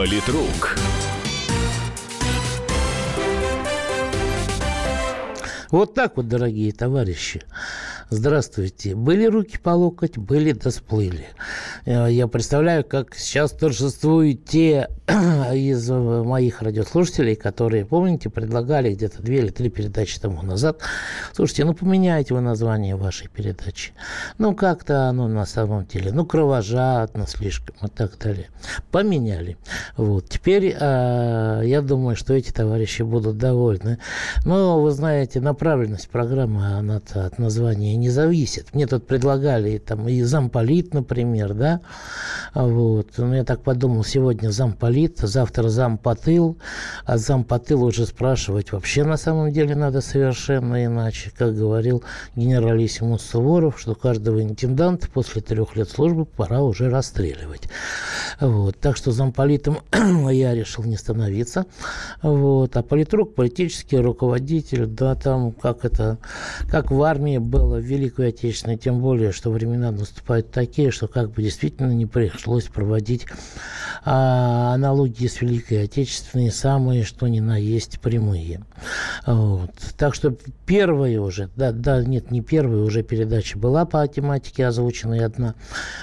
Политрук. Вот так вот, дорогие товарищи. Здравствуйте. Были руки по локоть, были да сплыли. Э, я представляю, как сейчас торжествуют те из моих радиослушателей, которые, помните, предлагали где-то две или три передачи тому назад. Слушайте, ну поменяйте вы название вашей передачи. Ну как-то оно на самом деле, ну кровожадно слишком и так далее. Поменяли. Вот. Теперь э, я думаю, что эти товарищи будут довольны. Но вы знаете, направленность программы, она от названия не зависит. Мне тут предлагали там и замполит, например, да, вот. Ну, я так подумал, сегодня замполит, завтра зампотыл, а зампотыл уже спрашивать вообще на самом деле надо совершенно иначе. Как говорил генералиссимус Суворов, что каждого интенданта после трех лет службы пора уже расстреливать. Вот. Так что замполитом я решил не становиться. Вот. А политрук, политический руководитель, да, там как это, как в армии было Великую Отечественную, тем более, что времена наступают такие, что как бы действительно не пришлось проводить а, аналогии с Великой Отечественной, самые что ни на есть прямые. Вот. Так что первая уже, да, да, нет, не первая, уже передача была по тематике озвученная одна.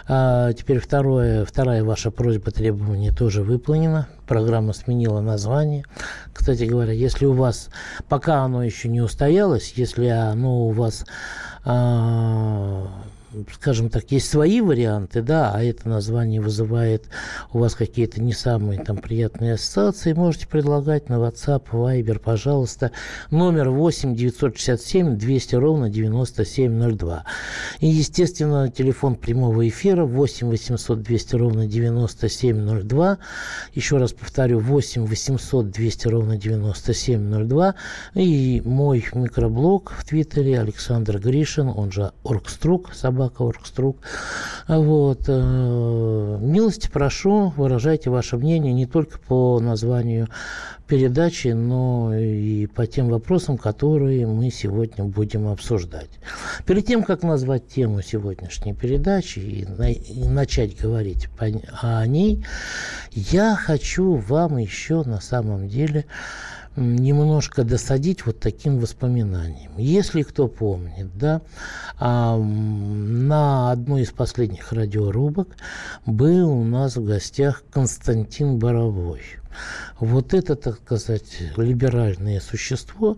А, теперь второе, вторая ваша просьба, требование тоже выполнена. Программа сменила название. Кстати говоря, если у вас, пока оно еще не устоялось, если оно у вас а, скажем так, есть свои варианты, да, а это название вызывает у вас какие-то не самые там приятные ассоциации, можете предлагать на WhatsApp, Viber, пожалуйста, номер 8 967 200 ровно 9702. И, естественно, телефон прямого эфира 8 800 200 ровно 9702. Еще раз повторю, 8 800 200 ровно 9702. И мой микроблог в Твиттере Александр Гришин, он же Оргструк, собака собака Оргструк. Вот. Э, милости прошу, выражайте ваше мнение не только по названию передачи, но и по тем вопросам, которые мы сегодня будем обсуждать. Перед тем, как назвать тему сегодняшней передачи и, на, и начать говорить по, о ней, я хочу вам еще на самом деле немножко досадить вот таким воспоминанием. Если кто помнит, да, на одной из последних радиорубок был у нас в гостях Константин Боровой. Вот это, так сказать, либеральное существо,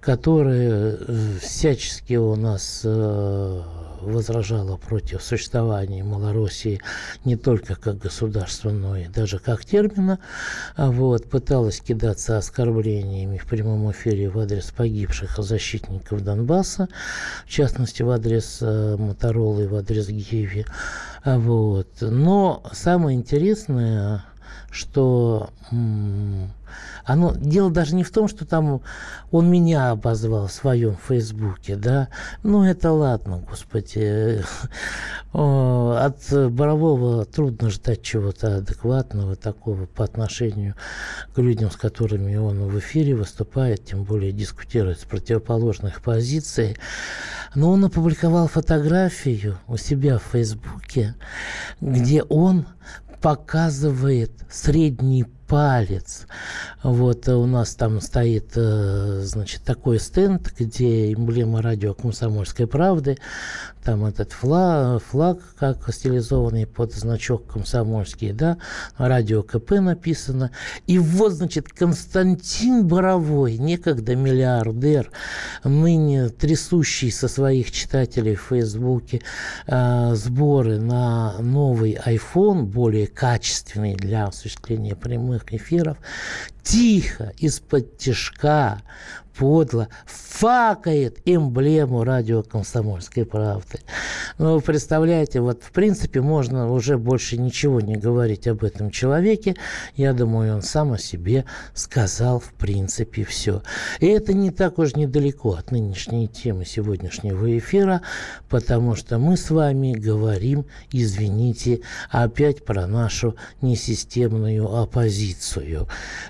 которое э, всячески у нас э, возражала против существования Малороссии не только как государства, но и даже как термина. Вот, пыталась кидаться оскорблениями в прямом эфире в адрес погибших защитников Донбасса, в частности, в адрес э, Моторолы, в адрес Гиеви. Вот. Но самое интересное, что оно, дело даже не в том, что там он меня обозвал в своем фейсбуке, да. Ну, это ладно, господи. От Борового трудно ждать чего-то адекватного такого по отношению к людям, с которыми он в эфире выступает, тем более дискутирует с противоположных позиций. Но он опубликовал фотографию у себя в Фейсбуке, где он показывает средний палец. Вот э, у нас там стоит, э, значит, такой стенд, где эмблема радио «Комсомольской правды». Там этот флаг, флаг как стилизованный под значок «Комсомольский», да, радио КП написано. И вот, значит, Константин Боровой, некогда миллиардер, ныне трясущий со своих читателей в Фейсбуке э, сборы на новый iPhone, более качественный для осуществления прямых эфиров, тихо, из-под тяжка, подло факает эмблему радио «Комсомольской правды». Ну, представляете, вот в принципе можно уже больше ничего не говорить об этом человеке. Я думаю, он сам о себе сказал в принципе все. И это не так уж недалеко от нынешней темы сегодняшнего эфира, потому что мы с вами говорим, извините, опять про нашу несистемную оппозицию.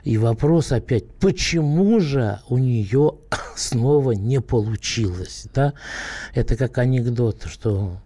И вопрос опять, почему же у нее снова не получилось? Да? Это как анекдот, что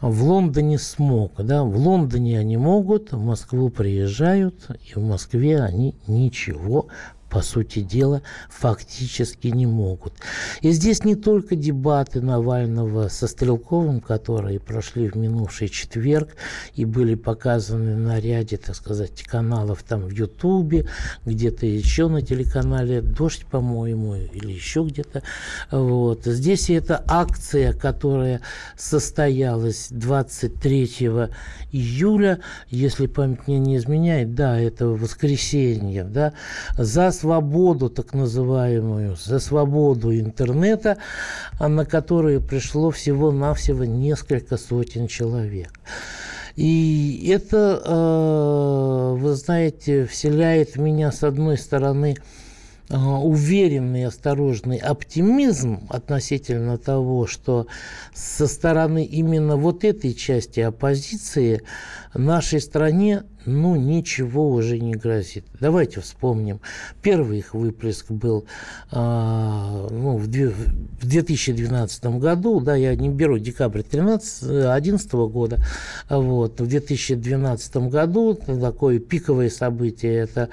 в Лондоне смог, да, в Лондоне они могут, в Москву приезжают, и в Москве они ничего по сути дела, фактически не могут. И здесь не только дебаты Навального со Стрелковым, которые прошли в минувший четверг и были показаны на ряде, так сказать, каналов там в Ютубе, где-то еще на телеканале «Дождь», по-моему, или еще где-то. Вот. Здесь это акция, которая состоялась 23 июля, если память мне не изменяет, да, это воскресенье, да, за свободу, так называемую, за свободу интернета, а на которую пришло всего-навсего несколько сотен человек. И это, э, вы знаете, вселяет в меня, с одной стороны, э, уверенный, осторожный оптимизм относительно того, что со стороны именно вот этой части оппозиции нашей стране ну, ничего уже не грозит. Давайте вспомним. Первый их выплеск был а, ну, в, в 2012 году, да, я не беру декабрь 2011 года, вот, в 2012 году такое пиковое событие, это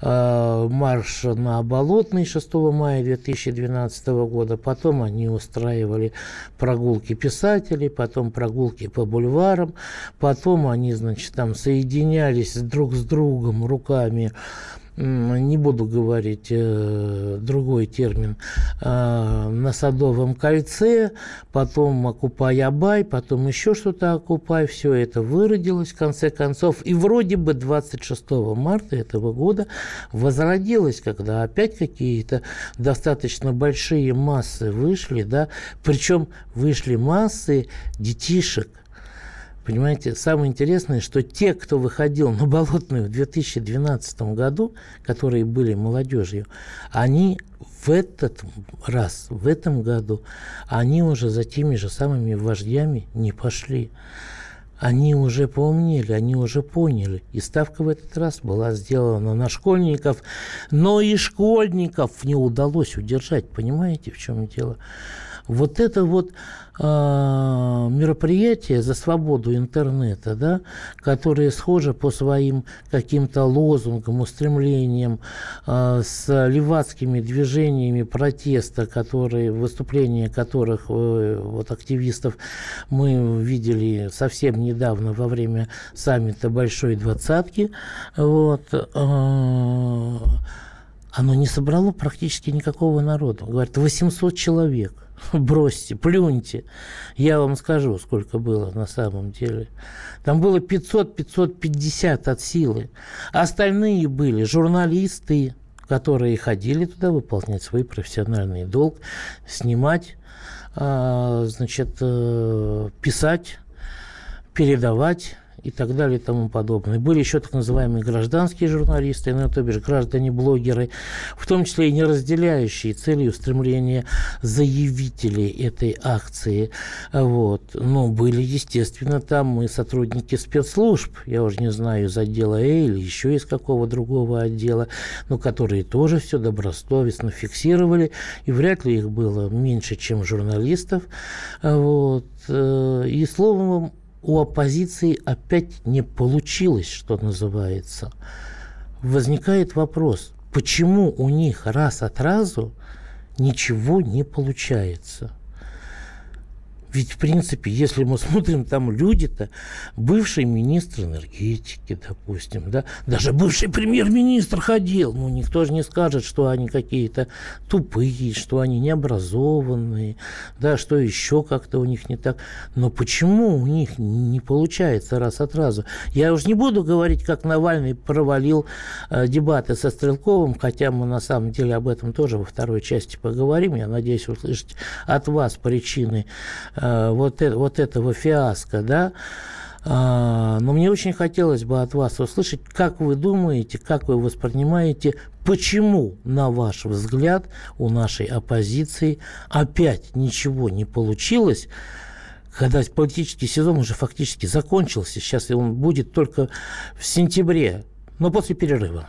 а, марш на Болотный 6 мая 2012 года, потом они устраивали прогулки писателей, потом прогулки по бульварам, потом они, значит, там соединялись друг с другом руками. Не буду говорить э, другой термин, э, на Садовом кольце, потом Окупай-Абай, потом еще что-то Окупай, все это выродилось в конце концов. И вроде бы 26 марта этого года возродилось, когда опять какие-то достаточно большие массы вышли, да, причем вышли массы детишек, Понимаете, самое интересное, что те, кто выходил на Болотную в 2012 году, которые были молодежью, они в этот раз, в этом году, они уже за теми же самыми вождями не пошли. Они уже поумнели, они уже поняли. И ставка в этот раз была сделана на школьников, но и школьников не удалось удержать. Понимаете, в чем дело? Вот это вот э, мероприятие за свободу интернета, да, которые схожи по своим каким-то лозунгам, устремлениям э, с левацкими движениями протеста, которые, выступления которых э, вот активистов мы видели совсем недавно во время саммита Большой Двадцатки, вот, э, оно не собрало практически никакого народа. Говорят, 800 человек. бросьте, плюньте. Я вам скажу, сколько было на самом деле. Там было 500-550 от силы. Остальные были журналисты, которые ходили туда выполнять свой профессиональный долг, снимать, а, значит, э, писать, передавать и так далее и тому подобное. Были еще так называемые гражданские журналисты, ну, то бишь граждане-блогеры, в том числе и не разделяющие цели и устремления заявителей этой акции. Вот. Но были, естественно, там и сотрудники спецслужб, я уже не знаю, из отдела Э или еще из какого другого отдела, но которые тоже все добросовестно фиксировали, и вряд ли их было меньше, чем журналистов. Вот. Э, и словом, у оппозиции опять не получилось, что называется. Возникает вопрос, почему у них раз от разу ничего не получается – ведь, в принципе, если мы смотрим, там люди-то, бывший министр энергетики, допустим, да, даже бывший премьер-министр ходил, ну, никто же не скажет, что они какие-то тупые, что они необразованные, да, что еще как-то у них не так. Но почему у них не получается раз от разу? Я уже не буду говорить, как Навальный провалил э, дебаты со Стрелковым, хотя мы на самом деле об этом тоже во второй части поговорим. Я надеюсь услышать от вас причины Э, вот, это, вот этого фиаско, да, а, но мне очень хотелось бы от вас услышать, как вы думаете, как вы воспринимаете, почему, на ваш взгляд, у нашей оппозиции опять ничего не получилось, когда политический сезон уже фактически закончился, сейчас он будет только в сентябре, но после перерыва.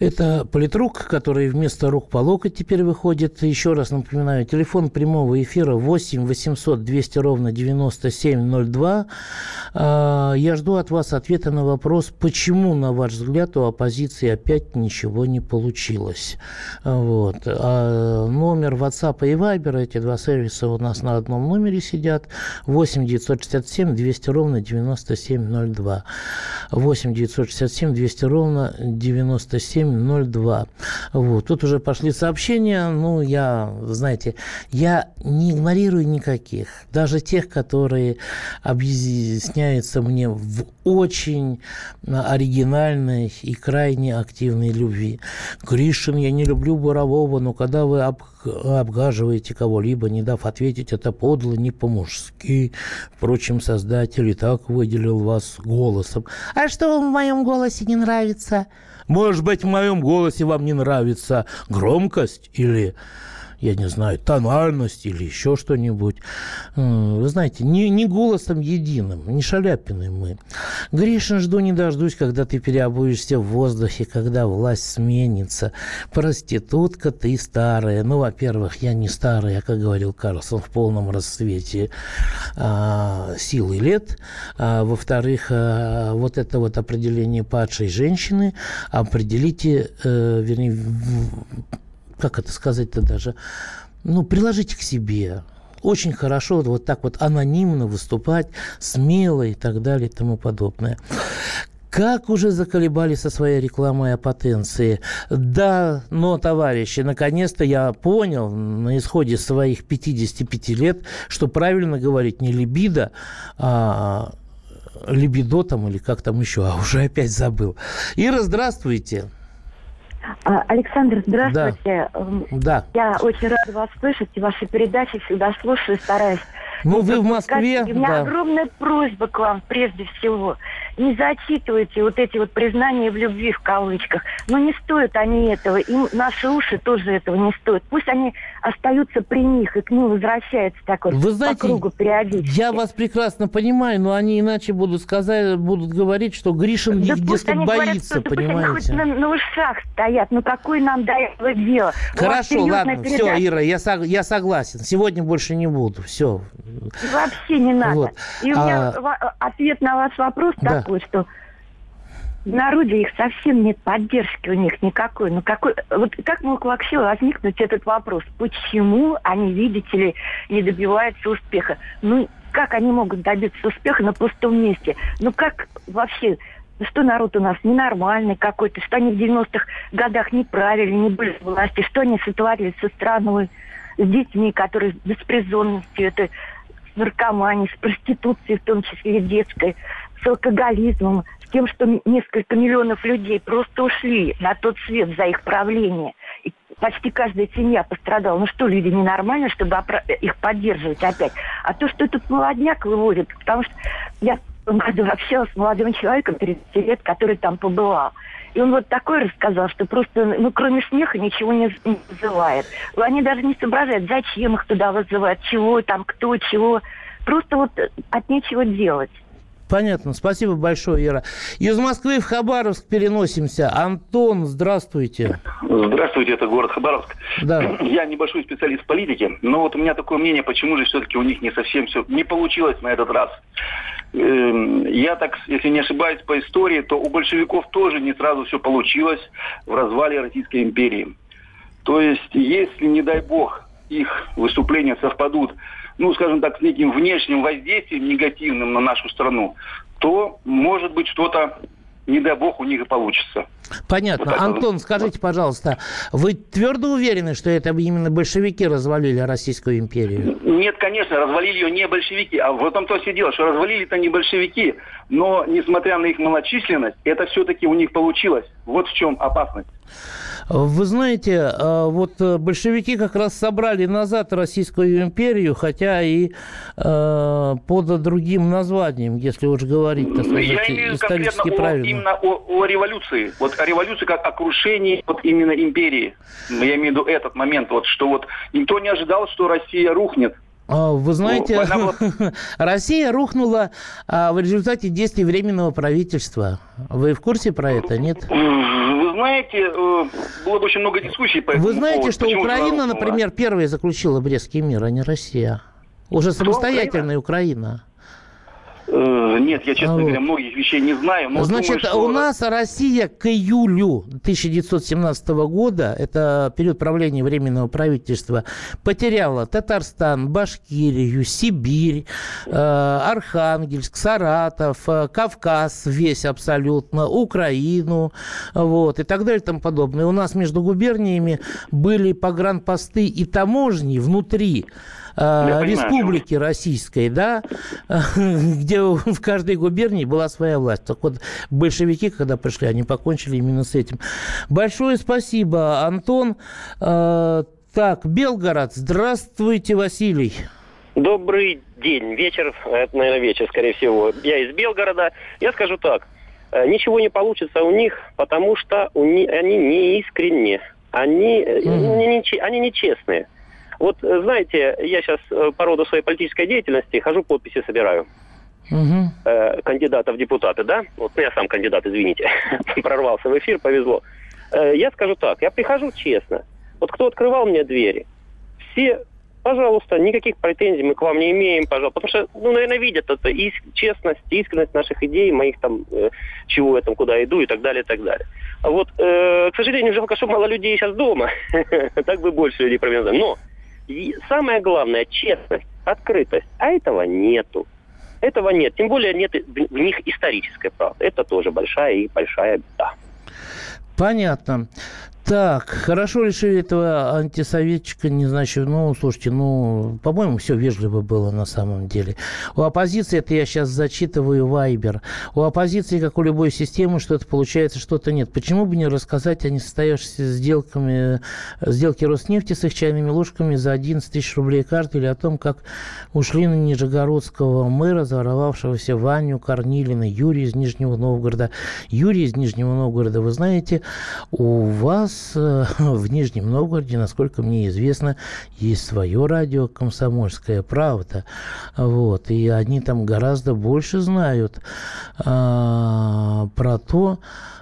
Это политрук, который вместо рук по локоть теперь выходит. Еще раз напоминаю, телефон прямого эфира 8 800 200 ровно 9702. А, я жду от вас ответа на вопрос, почему, на ваш взгляд, у оппозиции опять ничего не получилось. Вот. А номер WhatsApp и Viber, эти два сервиса у нас на одном номере сидят. 8 967 200 ровно 9702. 8 967 200 ровно 97 702. Вот. Тут уже пошли сообщения. Ну, я, знаете, я не игнорирую никаких. Даже тех, которые объясняются мне в очень оригинальной и крайне активной любви. Гришин, я не люблю Борового, но когда вы об, обгаживаете кого-либо, не дав ответить, это подло, не по-мужски. Впрочем, создатель и так выделил вас голосом. А что вам в моем голосе не нравится? Может быть, в моем голосе вам не нравится громкость или я не знаю, тональность или еще что-нибудь. Вы знаете, не, не голосом единым, не шаляпины мы. Гришин, жду не дождусь, когда ты переобуешься в воздухе, когда власть сменится. Проститутка ты старая. Ну, во-первых, я не старая, как говорил Карлсон, в полном расцвете а, силы лет. А, во-вторых, а, вот это вот определение падшей женщины определите, а, вернее, как это сказать-то даже, ну, приложите к себе. Очень хорошо вот так вот анонимно выступать, смело и так далее и тому подобное. Как уже заколебали со своей рекламой о потенции. Да, но, товарищи, наконец-то я понял на исходе своих 55 лет, что правильно говорить не либидо, а либидо там или как там еще, а уже опять забыл. Ира, здравствуйте. А, Александр, здравствуйте. Да. да. Я очень рада вас слышать, и ваши передачи всегда слушаю, стараюсь. Ну, вы в Москве, У меня да. огромная просьба к вам, прежде всего не зачитывайте вот эти вот признания в любви в кавычках. Но не стоят они этого. Им наши уши тоже этого не стоят. Пусть они остаются при них и к ним возвращаются так вот Вы знаете, по кругу периодически. Я вас прекрасно понимаю, но они иначе будут сказать, будут говорить, что Гришин да их, дескать, боится, говорят, понимаете? Пусть они хоть на, на ушах стоят. Ну какое нам до этого дело? Хорошо, ладно, передача. все, Ира, я, сог, я согласен. Сегодня больше не буду. Все. Вообще не надо. Вот. И у меня а... ответ на ваш вопрос да. такой такое, что в народе их совсем нет поддержки у них никакой. Ну какой, вот как мог вообще возникнуть этот вопрос? Почему они, видите ли, не добиваются успеха? Ну как они могут добиться успеха на пустом месте? Ну как вообще что народ у нас ненормальный какой-то, что они в 90-х годах неправильно, не были в власти, что они сотворили со страной, с детьми, которые с беспризорностью, это с наркоманией, с проституцией, в том числе детской с алкоголизмом, с тем, что несколько миллионов людей просто ушли на тот свет за их правление. И почти каждая семья пострадала. Ну что, люди ненормальны, чтобы их поддерживать опять? А то, что этот молодняк выводит, потому что я году общалась с молодым человеком 30 лет, который там побывал. И он вот такой рассказал, что просто, ну, кроме смеха ничего не, не вызывает. Они даже не соображают, зачем их туда вызывают, чего там, кто, чего. Просто вот от нечего делать. Понятно. Спасибо большое, Ира. Из Москвы в Хабаровск переносимся. Антон, здравствуйте. Здравствуйте, это город Хабаровск. Да. Я небольшой специалист в политике, но вот у меня такое мнение, почему же все-таки у них не совсем все не получилось на этот раз. Эм, я так, если не ошибаюсь по истории, то у большевиков тоже не сразу все получилось в развале Российской империи. То есть, если, не дай бог, их выступления совпадут ну, скажем так, с неким внешним воздействием негативным на нашу страну, то, может быть, что-то не дай бог, у них и получится. Понятно. Вот Антон, вот. скажите, пожалуйста, вы твердо уверены, что это именно большевики развалили Российскую империю? Нет, конечно, развалили ее не большевики. А в этом то все дело, что развалили это не большевики. Но, несмотря на их малочисленность, это все-таки у них получилось. Вот в чем опасность. Вы знаете, а, вот э, большевики как раз собрали назад Российскую империю, хотя и э, под другим названием, если уж говорить, так сказать, Я имею исторически правильно. О, именно о, о революции. Вот о революции как о крушении вот именно империи. Я имею в виду этот момент, вот, что вот никто не ожидал, что Россия рухнет. А, вы знаете, Россия рухнула а, в результате действий Временного правительства. Вы в курсе про это, нет? Вы знаете, э, было бы очень много дискуссий по этому Вы знаете, поводу. что Почему Украина, например, первая заключила Брестский мир, а не Россия? Уже самостоятельная Украина. Э, нет, я, честно а, говоря, многих вещей не знаю. Но Значит, думаю, что... у нас Россия к июлю 1917 года, это период правления Временного правительства, потеряла Татарстан, Башкирию, Сибирь, э, Архангельск, Саратов, э, Кавказ весь абсолютно, Украину, вот, и так далее и тому подобное. У нас между губерниями были погранпосты и таможни внутри э, республики российской, да, где в каждой губернии была своя власть. Так вот, большевики, когда пришли, они покончили именно с этим. Большое спасибо, Антон. Э, так, Белгород. Здравствуйте, Василий. Добрый день, вечер, это, наверное, вечер, скорее всего. Я из Белгорода. Я скажу так, э, ничего не получится у них, потому что у них, они не искренне, они, mm-hmm. не, не, они нечестные. Вот, э, знаете, я сейчас э, по роду своей политической деятельности хожу, подписи собираю. Угу. Э, кандидатов в депутаты, да? Вот ну, я сам кандидат, извините, прорвался в эфир, повезло. Э, я скажу так, я прихожу честно. Вот кто открывал мне двери, все, пожалуйста, никаких претензий мы к вам не имеем, пожалуйста. Потому что, ну, наверное, видят это и честность, искренность наших идей, моих там, э, чего я там, куда иду и так далее, и так далее. А вот, э, к сожалению, жалко, что мало людей сейчас дома. так бы больше людей провели. Но и самое главное, честность, открытость. А этого нету. Этого нет. Тем более нет в них исторической правды. Это тоже большая и большая беда. Понятно. Так, хорошо решили этого антисоветчика, не значит, ну, слушайте, ну, по-моему, все вежливо было на самом деле. У оппозиции, это я сейчас зачитываю Вайбер, у оппозиции, как у любой системы, что-то получается, что-то нет. Почему бы не рассказать о несостоявшихся сделками, сделке Роснефти с их чайными ложками за 11 тысяч рублей карты или о том, как ушли на нижегородского мэра, заворовавшегося Ваню Корнилина, Юрий из Нижнего Новгорода. Юрий из Нижнего Новгорода, вы знаете, у вас нас э, в Нижнем Новгороде, насколько мне известно, есть свое радио «Комсомольская правда». Вот, и они там гораздо больше знают а, про то,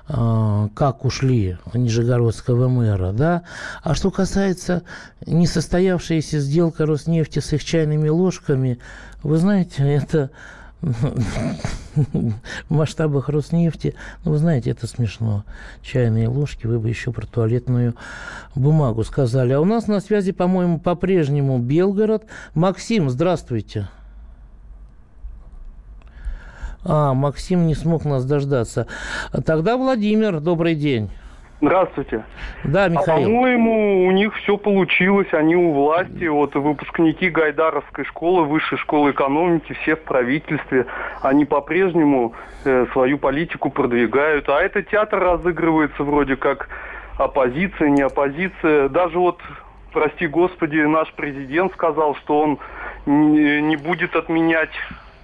а, как ушли Нижегородского мэра, да. А что касается несостоявшейся сделка Роснефти с их чайными ложками, вы знаете, это в масштабах Роснефти. Ну, вы знаете, это смешно. Чайные ложки, вы бы еще про туалетную бумагу сказали. А у нас на связи, по-моему, по-прежнему Белгород. Максим, здравствуйте. А, Максим не смог нас дождаться. Тогда Владимир, добрый день. Здравствуйте. Да, Михаил. А, по-моему, у них все получилось, они у власти, вот выпускники Гайдаровской школы, высшей школы экономики, все в правительстве, они по-прежнему э, свою политику продвигают, а этот театр разыгрывается вроде как оппозиция, не оппозиция. Даже вот, прости господи, наш президент сказал, что он не, не будет отменять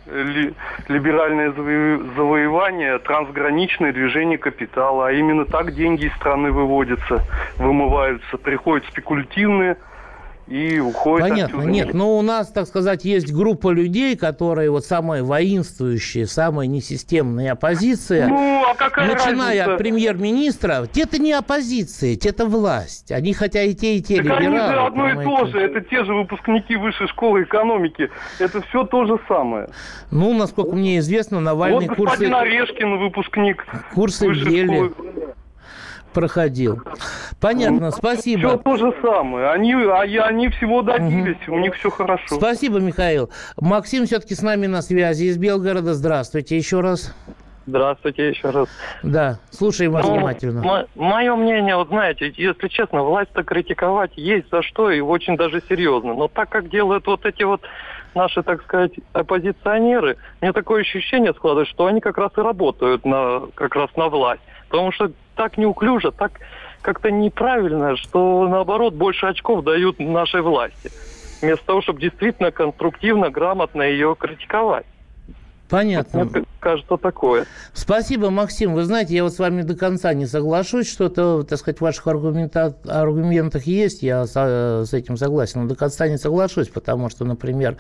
либеральное завоевание, трансграничное движение капитала. А именно так деньги из страны выводятся, вымываются. Приходят спекулятивные и уходит Понятно, отсюда. нет, но у нас, так сказать, есть группа людей, которые вот самые воинствующие, самая несистемная оппозиция, ну, а какая начиная разница? от премьер-министра, те-то не оппозиция, те-то власть, они хотя и те, и те так либералы. они же одно и то же, это те же выпускники высшей школы экономики, это все то же самое. Ну, насколько мне известно, Навальный вот курсы... Вот Орешкин, выпускник курсы высшей школы проходил. Понятно, спасибо. Все то же самое. Они, а они всего добились, угу. у них все хорошо. Спасибо, Михаил. Максим все-таки с нами на связи из Белгорода. Здравствуйте еще раз. Здравствуйте еще раз. Да, слушаем вас ну, внимательно. Мое мнение, вот знаете, если честно, власть-то критиковать есть за что и очень даже серьезно. Но так как делают вот эти вот наши, так сказать, оппозиционеры, мне такое ощущение складывается, что они как раз и работают на, как раз на власть. Потому что так неуклюже, так как-то неправильно, что наоборот больше очков дают нашей власти. Вместо того, чтобы действительно конструктивно, грамотно ее критиковать. Понятно. Мне кажется, такое. Спасибо, Максим. Вы знаете, я вот с вами до конца не соглашусь. Что-то, так сказать, в ваших аргумента... аргументах есть, я с, с этим согласен. Но до конца не соглашусь, потому что, например,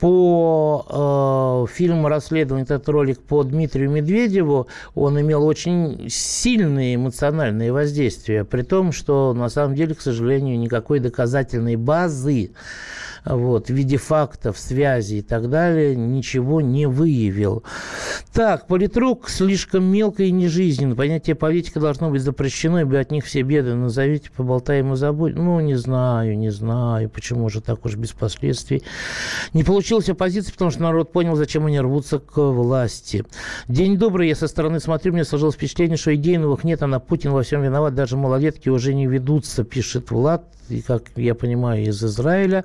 по э, фильму расследования, этот ролик по Дмитрию Медведеву, он имел очень сильные эмоциональные воздействия, при том, что на самом деле, к сожалению, никакой доказательной базы вот, в виде фактов, связи и так далее, ничего не выявил. Так, политрук слишком мелко и нежизненно. Понятие политика должно быть запрещено, ибо от них все беды. Назовите, поболтаем и забудем. Ну, не знаю, не знаю, почему же так уж без последствий. Не получилась оппозиция, потому что народ понял, зачем они рвутся к власти. День добрый, я со стороны смотрю, мне сложилось впечатление, что идей новых нет, а на Путин во всем виноват, даже малолетки уже не ведутся, пишет Влад и, как я понимаю, из Израиля.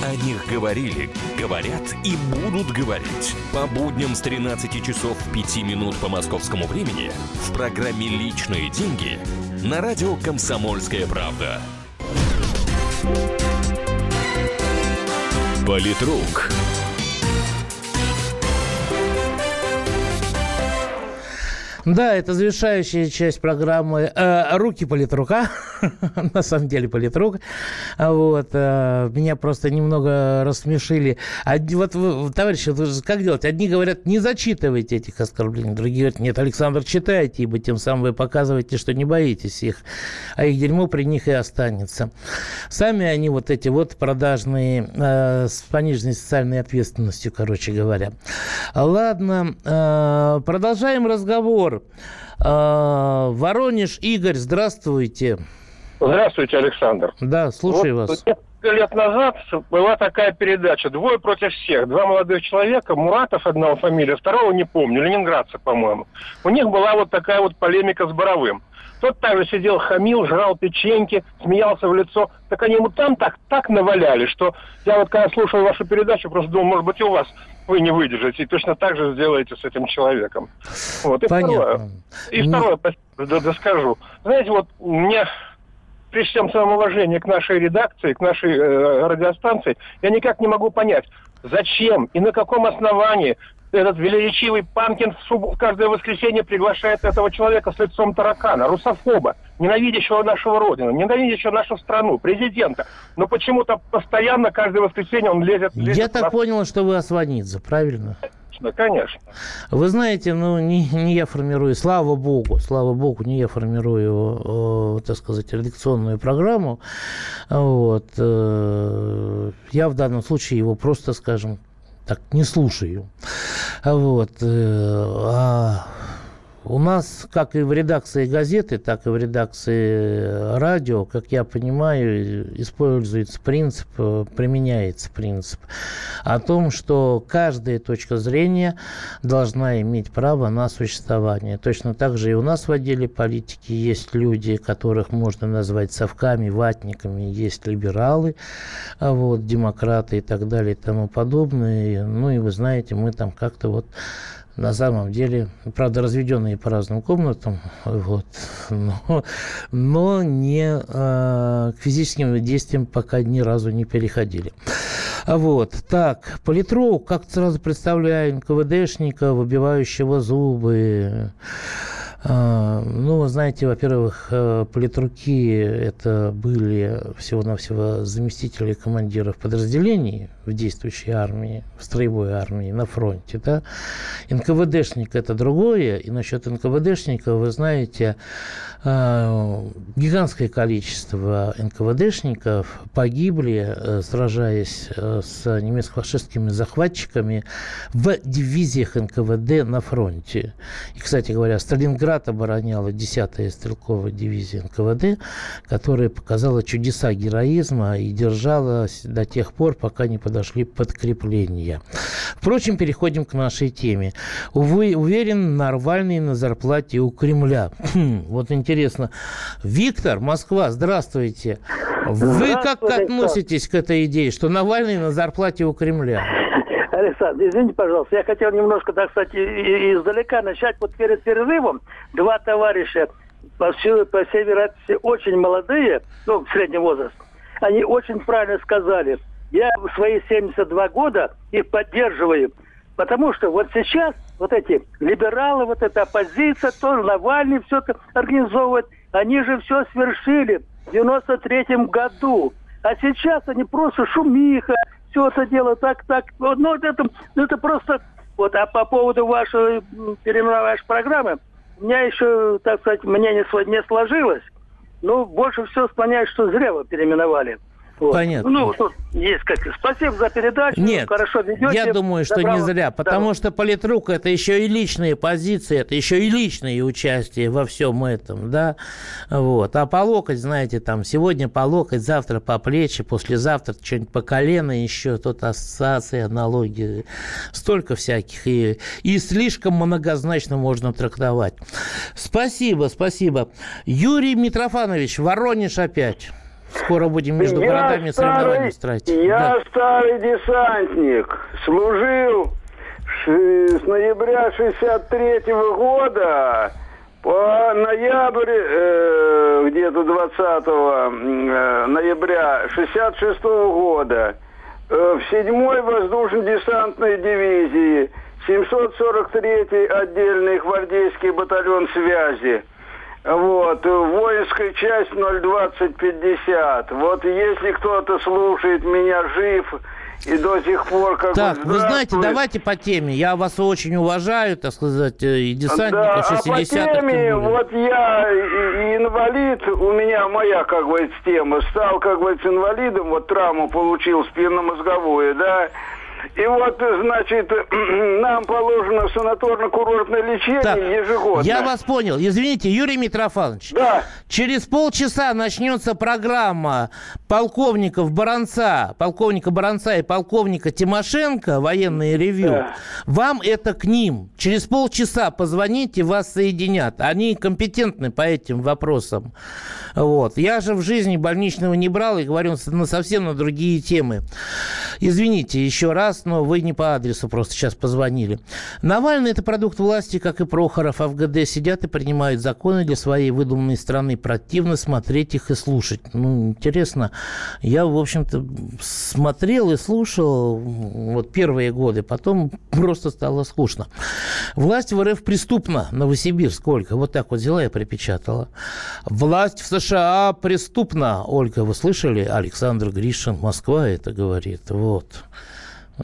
О них говорили, говорят и будут говорить. По будням с 13 часов 5 минут по московскому времени в программе «Личные деньги» на радио «Комсомольская правда». Политрук. Да, это завершающая часть программы э, «Руки политрука». На самом деле политрук. Вот. Э, меня просто немного рассмешили. Вот, товарищи, как делать? Одни говорят, не зачитывайте этих оскорблений. Другие говорят, нет, Александр, читайте, ибо тем самым вы показываете, что не боитесь их. А их дерьмо при них и останется. Сами они вот эти вот продажные э, с пониженной социальной ответственностью, короче говоря. Ладно, э, продолжаем разговор. Воронеж, Игорь, здравствуйте. Здравствуйте, Александр. Да, слушаю вот вас. Несколько лет назад была такая передача «Двое против всех». Два молодых человека, Муратов одного фамилия, второго не помню, ленинградца, по-моему. У них была вот такая вот полемика с Боровым. Тот также сидел, хамил, жрал печеньки, смеялся в лицо. Так они ему там так, так наваляли, что я вот когда слушал вашу передачу, просто думал, может быть, у вас вы не выдержите, и точно так же сделаете с этим человеком. Вот. И Понятно. второе, и ну. второе, да, да скажу. Знаете, вот мне при всем своем уважении к нашей редакции, к нашей э, радиостанции, я никак не могу понять, зачем и на каком основании этот величивый Панкин в каждое воскресенье приглашает этого человека с лицом таракана, русофоба, ненавидящего нашу родину, ненавидящего нашу страну, президента. Но почему-то постоянно каждое воскресенье он лезет... лезет Я так нас... понял, что вы Осванидзе, правильно? Конечно, конечно. Вы знаете, ну, не, не я формирую, слава богу, слава богу, не я формирую, э, так сказать, редакционную программу. Вот. Э, я в данном случае его просто, скажем, так не слушаю. Вот. Э, а у нас, как и в редакции газеты, так и в редакции радио, как я понимаю, используется принцип, применяется принцип о том, что каждая точка зрения должна иметь право на существование. Точно так же и у нас в отделе политики есть люди, которых можно назвать совками, ватниками, есть либералы, вот, демократы и так далее и тому подобное. Ну и вы знаете, мы там как-то вот на самом деле, правда, разведенные по разным комнатам, вот, но, но не э, к физическим действиям пока ни разу не переходили. Вот, так, политрук, как сразу представляем КВДшника, выбивающего зубы, А, ну, знаете, во-первых, э, политруки это были всего-навсего заместители командиров подразделений в действующей армии, в строевой армии на фронте. Да? НКВДшник это другое. И насчет НКВДшника, вы знаете, а, гигантское количество НКВДшников погибли, э, сражаясь э, с немецко-фашистскими захватчиками в дивизиях НКВД на фронте. И, кстати говоря, Сталинград обороняла 10-я стрелковая дивизия НКВД, которая показала чудеса героизма и держалась до тех пор, пока не подошли подкрепления. Впрочем, переходим к нашей теме. Увы, уверен, Навальный на зарплате у Кремля. Хм, вот интересно. Виктор, Москва, здравствуйте. Вы как относитесь к этой идее, что Навальный на зарплате у Кремля? Александр, извините, пожалуйста, я хотел немножко, так сказать, издалека начать. Вот перед перерывом два товарища, по всей, по всей вероятности, очень молодые, ну, в среднем возраст, они очень правильно сказали. Я в свои 72 года их поддерживаю. Потому что вот сейчас вот эти либералы, вот эта оппозиция, тоже Навальный все это организовывает, они же все свершили в 93 году. А сейчас они просто шумиха, все это дело так, так. Ну, это, ну, это просто... Вот, а по поводу вашей переименования программы, у меня еще, так сказать, мнение не сложилось. Ну, больше всего склоняюсь, что зря вы переименовали. Вот. Понятно. Ну, тут есть как. Спасибо за передачу. Нет, хорошо ведете. Я думаю, что Доброго. не зря, потому да. что политрук это еще и личные позиции, это еще и личные участия во всем этом, да. Вот. А по локоть, знаете, там сегодня по локоть, завтра по плечи, послезавтра что-нибудь по колено еще, тут ассоциации, аналогии, столько всяких. И, и слишком многозначно можно трактовать. Спасибо, спасибо. Юрий Митрофанович, Воронеж опять. Скоро будем между я городами соревнования устраивать. Я да. старый десантник. Служил с ноября 63 -го года по ноябрь, э, где-то 20 э, ноября 66 -го года э, в 7-й воздушно-десантной дивизии 743-й отдельный гвардейский батальон связи – вот, воинская часть 02050. Вот если кто-то слушает меня жив и до сих пор как Так, вы знаете, давайте по теме. Я вас очень уважаю, так сказать, э, и десантников да, 60-х. А по теме, вот я и, и инвалид, у меня моя, как бы, тема, стал, как бы, инвалидом, вот травму получил спинномозговую, да, и вот, значит, нам положено санаторно-курортное лечение так, ежегодно. Я вас понял. Извините, Юрий Митрофанович. Да. Через полчаса начнется программа полковников Баранца, полковника Баранца и полковника Тимошенко, военные ревью. Да. Вам это к ним. Через полчаса позвоните, вас соединят. Они компетентны по этим вопросам. Вот. Я же в жизни больничного не брал и говорю на совсем на другие темы. Извините еще раз, но вы не по адресу просто сейчас позвонили. Навальный – это продукт власти, как и Прохоров. А в ГД сидят и принимают законы для своей выдуманной страны. Противно смотреть их и слушать. Ну, интересно. Я, в общем-то, смотрел и слушал вот первые годы. Потом просто стало скучно. Власть в РФ преступна. Новосибирск, Ольга. Вот так вот взяла и припечатала. Власть в США преступна. Ольга, вы слышали? Александр Гришин, Москва это говорит. Вот.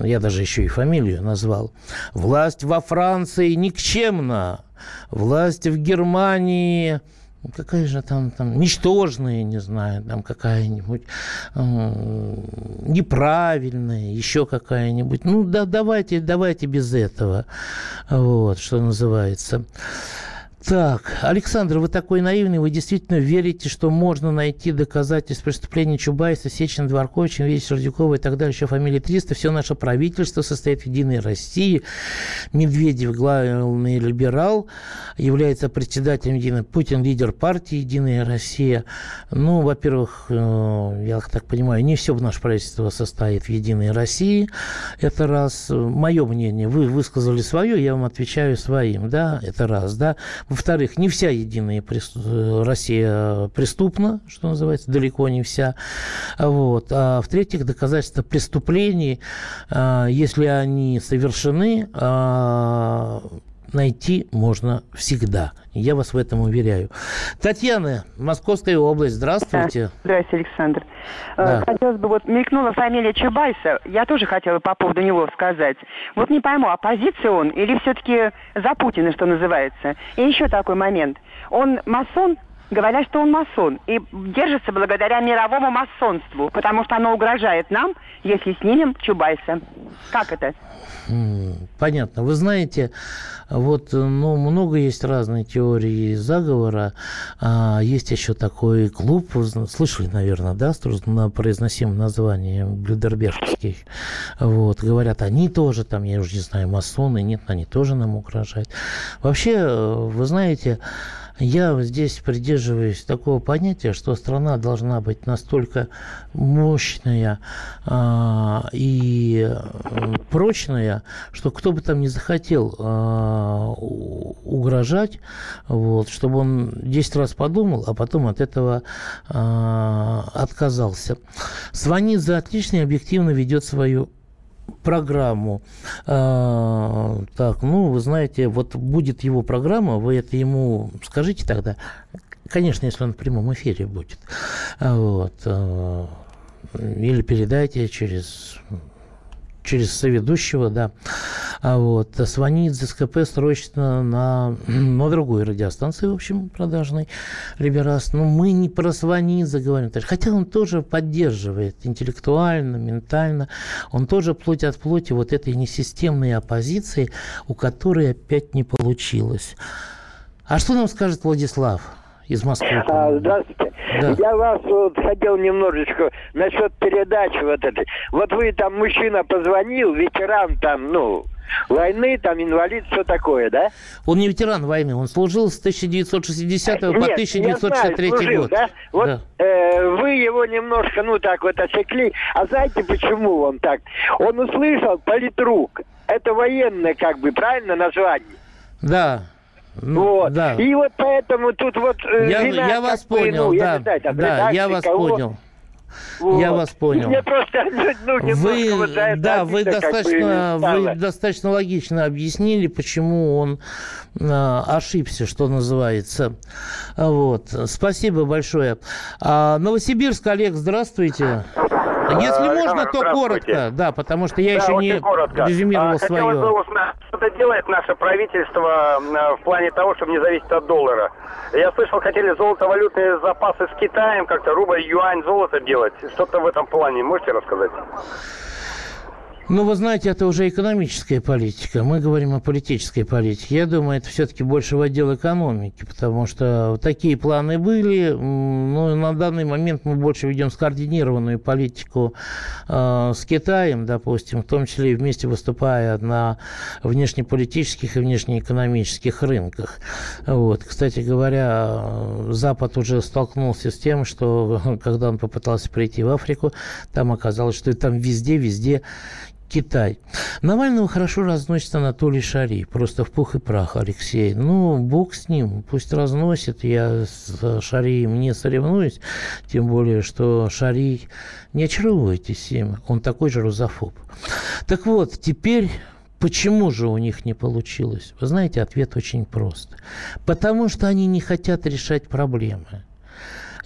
Я даже еще и фамилию назвал. Власть во Франции никчемна. Власть в Германии какая же там, там ничтожная, не знаю, там какая-нибудь э, неправильная, еще какая-нибудь. Ну, да, давайте, давайте без этого. Вот, что называется. Так, Александр, вы такой наивный, вы действительно верите, что можно найти доказательства преступления Чубайса, Сечина, Дворковича, Весь Сердюкова и так далее, еще фамилии 300. Все наше правительство состоит в Единой России. Медведев, главный либерал, является председателем Единой... Путин лидер партии Единая Россия. Ну, во-первых, э, я так понимаю, не все в наше правительство состоит в Единой России. Это раз. Мое мнение, вы высказали свое, я вам отвечаю своим, да, это раз, да. Во-вторых, не вся единая Россия преступна, что называется, далеко не вся. Вот. А в-третьих, доказательства преступлений, а, если они совершены, а, найти можно всегда. Я вас в этом уверяю. Татьяна, Московская область, здравствуйте. Здравствуйте, Александр. Э, да. Хотелось бы, вот мелькнула фамилия Чубайса, я тоже хотела по поводу него сказать. Вот не пойму, оппозиция он или все-таки за Путина, что называется? И еще такой момент. Он масон, говорят, что он масон. И держится благодаря мировому масонству, потому что оно угрожает нам, если снимем Чубайса. Как это? Понятно. Вы знаете, вот, ну, много есть разной теории заговора. А, есть еще такой клуб, слышали, наверное, да, на произносимое название Блюдербергский. Вот, говорят, они тоже там, я уже не знаю, масоны, нет, они тоже нам угрожают. Вообще, вы знаете, я здесь придерживаюсь такого понятия, что страна должна быть настолько мощная э, и прочная, что кто бы там ни захотел э, угрожать, вот, чтобы он 10 раз подумал, а потом от этого э, отказался. Сванидзе отлично и объективно ведет свою программу. А, так, ну, вы знаете, вот будет его программа, вы это ему скажите тогда. Конечно, если он в прямом эфире будет. А, вот. А, или передайте через через соведущего, да. А вот звонит из СКП срочно на, на другой радиостанции, в общем, продажной Либерас. Но мы не про Сванидзе говорим. Хотя он тоже поддерживает интеллектуально, ментально. Он тоже плоть от плоти вот этой несистемной оппозиции, у которой опять не получилось. А что нам скажет Владислав? Из Москвы. А, здравствуйте. Да. Я вас вот хотел немножечко насчет передачи вот этой. Вот вы там, мужчина позвонил, ветеран там, ну, войны, там инвалид, все такое, да? Он не ветеран войны, он служил с 1960 по 1963 знаю, служил, год. Да? Вот да. Э, вы его немножко, ну так вот осекли. А знаете, почему он так? Он услышал политрук. Это военное, как бы, правильно название? Да. Ну, вот. Да. И вот поэтому тут вот... Э, я, я вас понял, ну, да, я, знаю, да, я вас кого... понял. Вот. Я вас понял. Мне просто, ну, вы, вот да, вы достаточно, как бы вы достаточно логично объяснили, почему он а, ошибся, что называется. Вот. Спасибо большое. А, Новосибирск, Олег, здравствуйте. Если а, можно, то коротко, да, потому что я да, еще не коротко. резюмировал а, свое. Хотелось бы узнать, что делает наше правительство в плане того, чтобы не зависеть от доллара. Я слышал, хотели золотовалютные запасы с Китаем, как-то рубль, юань, золото делать. Что-то в этом плане можете рассказать? Ну, вы знаете, это уже экономическая политика. Мы говорим о политической политике. Я думаю, это все-таки больше в отдел экономики, потому что такие планы были. Но на данный момент мы больше ведем скоординированную политику э, с Китаем, допустим, в том числе и вместе выступая на внешнеполитических и внешнеэкономических рынках. Вот. Кстати говоря, Запад уже столкнулся с тем, что когда он попытался прийти в Африку, там оказалось, что там везде-везде Китай. Навального хорошо разносит Анатолий Шари. Просто в пух и прах, Алексей. Ну, бог с ним. Пусть разносит. Я с Шарием не соревнуюсь. Тем более, что Шари... Не очаровывайтесь им. Он такой же рузофоб. Так вот, теперь Почему же у них не получилось? Вы знаете, ответ очень прост. Потому что они не хотят решать проблемы.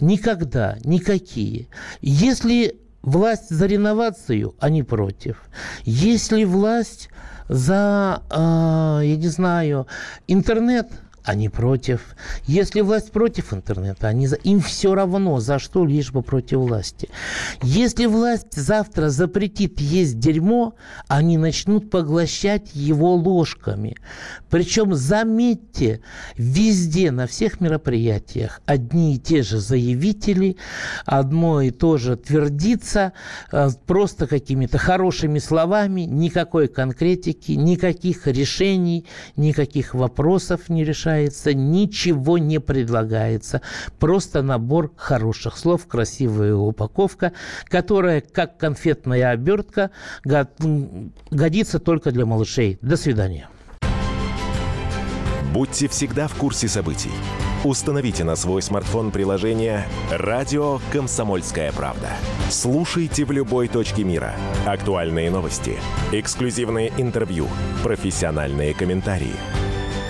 Никогда, никакие. Если власть за реновацию, они против. Если власть за, э, я не знаю, интернет, они против. Если власть против интернета, они за... им все равно за что, лишь бы против власти. Если власть завтра запретит есть дерьмо, они начнут поглощать его ложками. Причем, заметьте, везде, на всех мероприятиях одни и те же заявители, одно и то же твердится, э, просто какими-то хорошими словами, никакой конкретики, никаких решений, никаких вопросов не решается решается, ничего не предлагается. Просто набор хороших слов, красивая упаковка, которая, как конфетная обертка, годится только для малышей. До свидания. Будьте всегда в курсе событий. Установите на свой смартфон приложение «Радио Комсомольская правда». Слушайте в любой точке мира. Актуальные новости, эксклюзивные интервью, профессиональные комментарии –